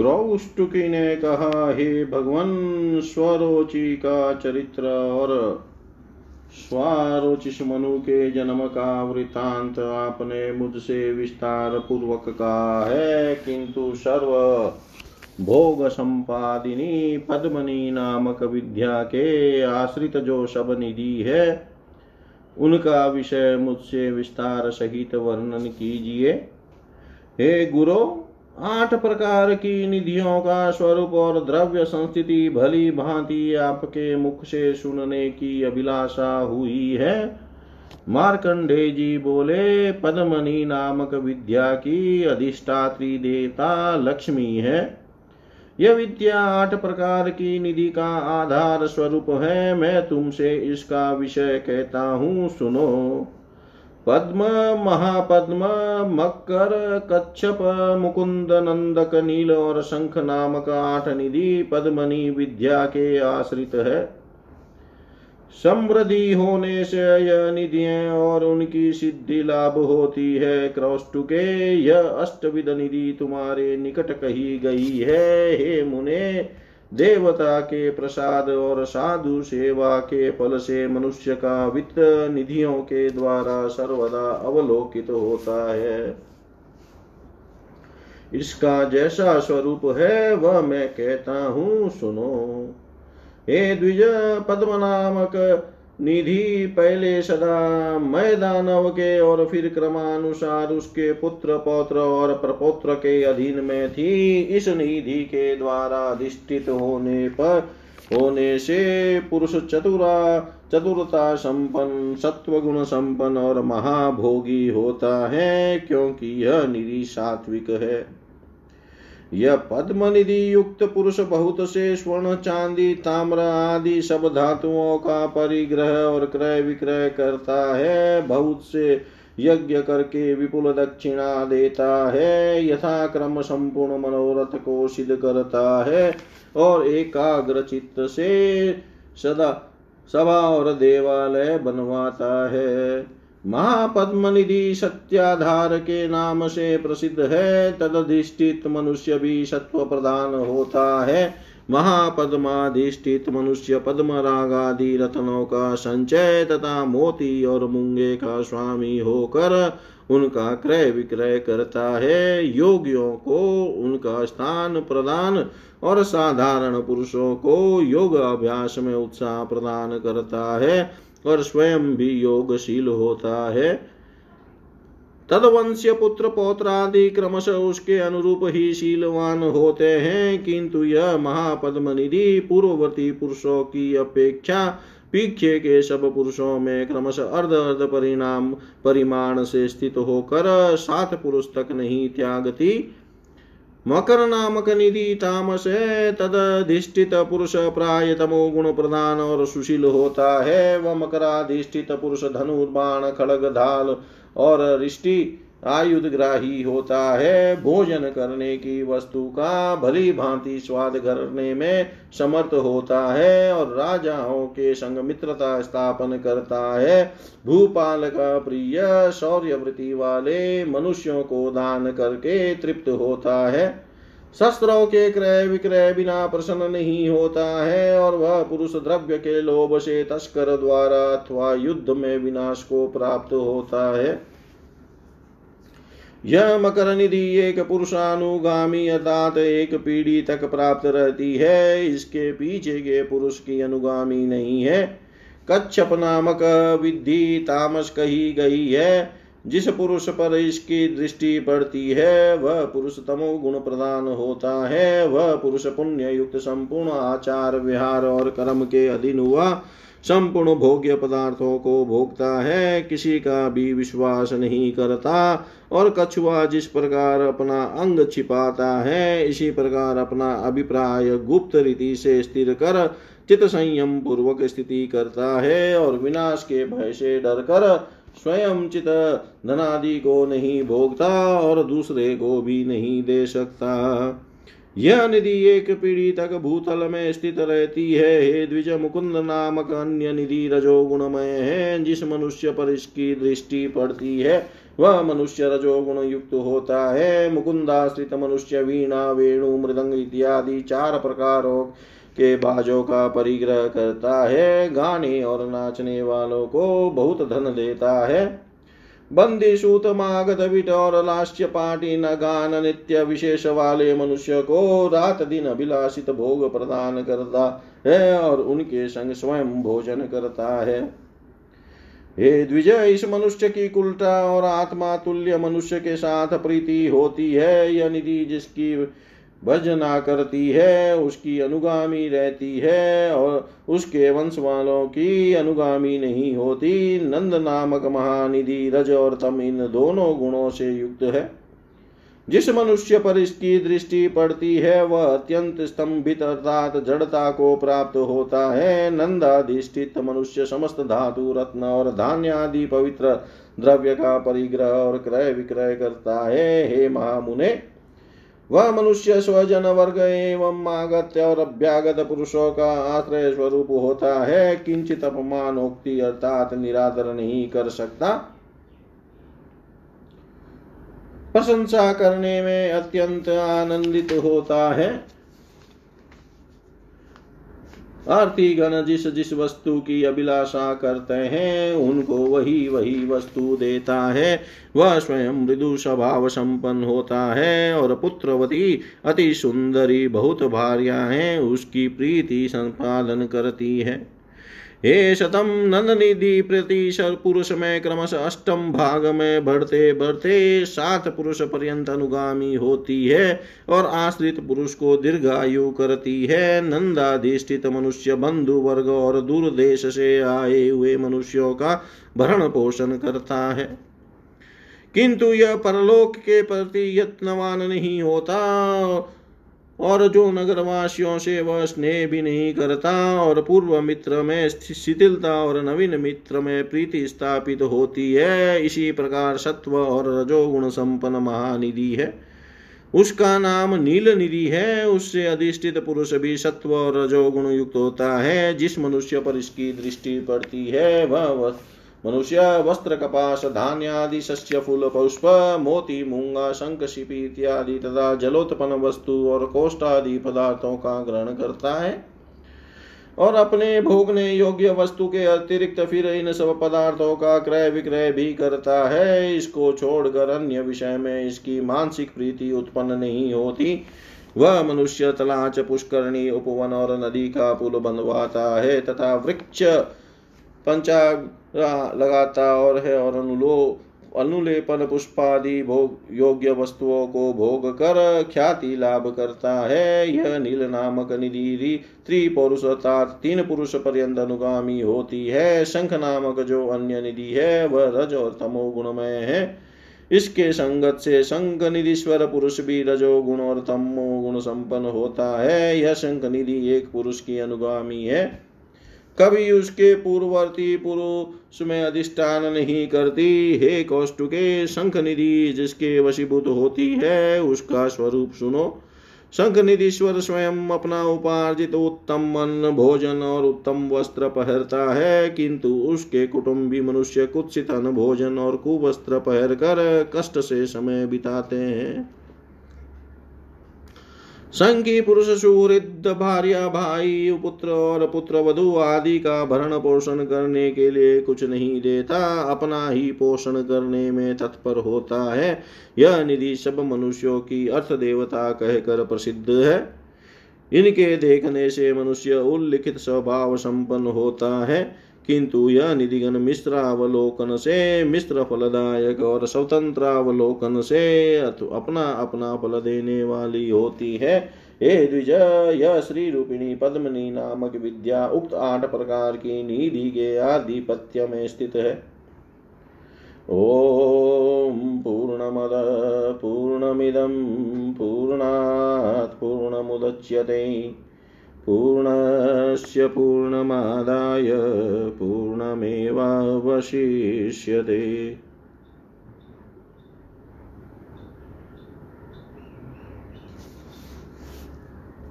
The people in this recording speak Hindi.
क्रौष्टुकी ने कहा, हे भगवान, स्वरोचि का चरित्र और स्वारोचिष मनु के जन्म का वृतांत आपने मुझसे विस्तार पूर्वक कहा है, किंतु सर्व भोग संपादिनी पद्मनी नामक विद्या के आश्रित जो शब निधि है, उनका विषय मुझसे विस्तार सहित वर्णन कीजिए। हे गुरु आठ प्रकार की निधियों का स्वरूप और द्रव्य संस्थिति भली भांति आपके मुख से सुनने की अभिलाषा हुई है। मार्कंडे जी बोले, पद्मनी नामक विद्या की अधिष्ठात्री देवता लक्ष्मी है। यह विद्या आठ प्रकार की निधि का आधार स्वरूप है। मैं तुमसे इसका विषय कहता हूँ, सुनो। पद्म महापद्म मकर कच्छप मुकुंद नंदक नील और शंख नामक आठ निधि पद्मनी विद्या के आश्रित है। समृद्धि होने से यह निधियाँ और उनकी सिद्धि लाभ होती है। क्रौष्टुके यह अष्टविध निधि तुम्हारे निकट कही गई है। हे मुने देवता के प्रसाद और साधु सेवा के फल से मनुष्य का वित्त निधियों के द्वारा सर्वदा अवलोकित होता है। इसका जैसा स्वरूप है, वह मैं कहता हूँ, सुनो। हे द्विज पद्म नामक निधि पहले सदा मैं दानव के और फिर क्रमानुसार उसके पुत्र, पौत्र और प्रपौत्र के अधीन में थी। इस निधि के द्वारा अधिष्ठित होने पर, होने से पुरुष चतुरा, चतुरता संपन्न सत्व गुण संपन्न और महाभोगी होता है, क्योंकि यह निधि सात्विक है। यह पद्म निधि युक्त पुरुष बहुत से स्वर्ण, चांदी, ताम्र आदि सब धातुओं का परिग्रह और क्रय विक्रय करता है। बहुत से यज्ञ करके विपुल दक्षिणा देता है यथा क्रम संपूर्ण मनोरथ को सिद्ध करता है और एकाग्र चित्त से सदा, सभा और देवालय बनवाता है। महापद्मनिधि सत्याधार के नाम से प्रसिद्ध है, तदधिष्ठित मनुष्य भी सत्व प्रदान होता है। महापद्माधिष्ठित मनुष्य पद्म राग आदि रत्नों का संचय तथा मोती और मुंगे का स्वामी होकर उनका क्रय विक्रय करता है। योगियों को उनका स्थान प्रदान और साधारण पुरुषों को योग अभ्यास में उत्साह प्रदान करता है। और स्वयं भी योगशील होता है। तदवंश्य पुत्र पौत्र आदि क्रमश उसके अनुरूप ही शीलवान होते हैं, किंतु यह महापद्म निधि पूर्ववर्ती पुरुषों की अपेक्षा पीछे के सब पुरुषों में क्रमश अर्ध अर्ध परिणाम, परिमाण से स्थित होकर सात पुरुष तक नहीं त्यागती। मकर नामक निधि तामस है तदधिष्ठित पुरुष प्राय तमो गुण प्रधान और सुशील होता है। वह मकराधिष्ठित पुरुष धनु खड़ग धाल और रिष्टि आयुधग्राही होता है भोजन करने की वस्तु का, भली भांति स्वाद करने में समर्थ होता है और राजाओं के संग मित्रता स्थापन करता है। भूपाल का प्रिय शौर्य वृत्ति वाले मनुष्यों को दान करके तृप्त होता है। शस्त्रों के क्रय विक्रय बिना प्रसन्न नहीं होता है और वह पुरुष द्रव्य के लोभ से तस्कर द्वारा अथवा युद्ध में विनाश को प्राप्त होता है। यह मकर निधि एक पुरुषानुगामी, अर्थात एक पीढ़ी तक प्राप्त रहती है। इसके पीछे के पुरुष की अनुगामी नहीं है। कच्छप नामक विधि तामस कही गई है। जिस पुरुष पर इसकी दृष्टि पड़ती है, वह पुरुष तमो गुण प्रदान होता है। वह पुरुष पुण्य युक्त संपूर्ण आचार विहार और कर्म के अधीन हुआ, संपूर्ण भोग्य पदार्थों को भोगता है, किसी का भी विश्वास नहीं करता और कछुआ जिस प्रकार अपना अंग छिपाता है, इसी प्रकार अपना अभिप्राय गुप्त रीति से स्थिर कर चित संयम पूर्वक स्थिति करता है और विनाश के भय से डर कर स्वयं चित धनादि को नहीं भोगता और दूसरे को भी नहीं दे सकता। यह निधि एक पीढ़ी तक भूतल में स्थित रहती है। हे द्विज मुकुंद नामक अन्य निधि रजोगुणमय है, जिस मनुष्य पर इसकी दृष्टि पड़ती है, वह मनुष्य रजोगुण युक्त होता है। मुकुंदाश्रित मनुष्य वीणा, वेणु, मृदंग इत्यादि चार प्रकारों के बाजों का परिग्रह करता है, गाने और नाचने वालों को बहुत धन देता है। बंदी सूत, मागध, विट और लाश्य पाटी न गान नित्य विशेष वाले मनुष्य को रात दिन अभिलाषित भोग प्रदान करता है और उनके संग स्वयं भोजन करता है। हे द्विजय इस मनुष्य की कुलटा और आत्मा तुल्य मनुष्य के साथ प्रीति होती है, यह निधि जिसकी भजना करती है, उसकी अनुगामी रहती है और उसके वंश वालों की अनुगामी नहीं होती। नंद नामक महानिधि रज और तम इन दोनों गुणों से युक्त है। जिस मनुष्य पर इसकी दृष्टि पड़ती है, वह अत्यंत स्तंभित अर्थात जड़ता को प्राप्त होता है। नंदाधिष्ठित मनुष्य समस्त धातु, रत्न और धान्य आदि पवित्र द्रव्य का परिग्रह और क्रय विक्रय करता है। हे महामुने वह मनुष्य स्वजन वर्ग एवं आगत्य और अभ्यागत पुरुषों का आश्रय स्वरूप होता है, किंचित अपमानोक्ति अर्थात निरादर नहीं कर सकता। प्रशंसा करने में अत्यंत आनंदित होता है। आरती गण जिस जिस वस्तु की अभिलाषा करते हैं, उनको वही वही वस्तु देता है। वह स्वयं मृदु स्वभाव संपन्न होता है और पुत्रवती अति सुंदरी, बहुत भार्या है, उसकी प्रीति संपालन करती है। हे शतम निधि प्रति पुरुष में क्रमश अष्टम भाग में बढ़ते बढ़ते सात पुरुष पर्यंत अनुगामी होती है और आश्रित पुरुष को दीर्घायु करती है। नंदाधिष्ठित मनुष्य बंधु वर्ग और दूर देश से आए हुए मनुष्यों का भरण पोषण करता है। किंतु यह परलोक के प्रति यत्नवान नहीं होता। और जो नगरवासियों से वह स्नेह भी नहीं करता और पूर्व मित्र में शिथिलता और नवीन मित्र में प्रीति स्थापित होती है, इसी प्रकार सत्व और रजोगुण संपन्न महानिधि है। उसका नाम नील निधि है, उससे अधिष्ठित पुरुष भी सत्व और रजोगुण युक्त होता है। जिस मनुष्य पर इसकी दृष्टि पड़ती है, वह मनुष्य, वस्त्र, कपास, धान्यादि शस्य फूल, पुष्प, मोती, मूँगा, शंख, शिपी इत्यादि तथा जलोत्पन्न वस्तु और कोष्ठादि पदार्थों का ग्रहण करता है। और अपने भोगने योग्य वस्तु के अतिरिक्त फिर इन सब पदार्थों का क्रय विक्रय भी करता है। इसको छोड़कर अन्य विषय में इसकी मानसिक प्रीति उत्पन्न नहीं होती। वह मनुष्य तलाच पुष्करणी, उपवन और नदी का पुल बनवाता है तथा वृक्ष पंचा लगाता और है और अनुलो, अनुलेपन पुष्पादि भोग, योग्य वस्तुओं को भोग कर ख्याति लाभ करता है। यह नील नामक निधि त्रिपुरुष अर्थात तीन पुरुष पर्यंत अनुगामी होती है। शंख नामक जो अन्य निधि है, वह रज और तमो गुणमय है। इसके संगत से शंख निधिश्वर पुरुष भी रजो गुण और तमो गुण संपन्न होता है। यह शंख निधि एक पुरुष की अनुगामी है। कभी उसके पूर्ववर्ती पुरुष में अधिष्ठान नहीं करती। हे कौष्टुके शंख निधि जिसके वशीभूत होती है, उसका स्वरूप सुनो। शंख निधिश्वर स्वयं अपना उपार्जित उत्तम अन्न भोजन और उत्तम वस्त्र पहनता है, किंतु उसके कुटुंबी मनुष्य कुत्सित भोजन और कुवस्त्र पहर कर कष्ट से समय बिताते हैं। संगी पुरुष सुहृद, भार्या, भाई, पुत्र और पुत्र वधु आदि का भरण पोषण करने के लिए कुछ नहीं देता, अपना ही पोषण करने में तत्पर होता है। यह निधि सब मनुष्यों की अर्थ देवता कहकर प्रसिद्ध है। इनके देखने से मनुष्य उल्लिखित स्वभाव संपन्न होता है। किंतु यह निधिगण मिश्रावलोकन से मिश्र फलदायक और स्वतंत्रावलोकन से अपना अपना फल देने वाली होती है। हे द्विज यह श्री रूपिणी पद्मनी नामक विद्या उक्त आठ प्रकार की निधि के आधिपत्य में स्थित है। ॐ पूर्णमद, पूर्णमिदं, पूर्णात् पूर्णमुदच्यते। पूर्णस्य पूर्णमादाय पूर्णमेवावशिष्यते।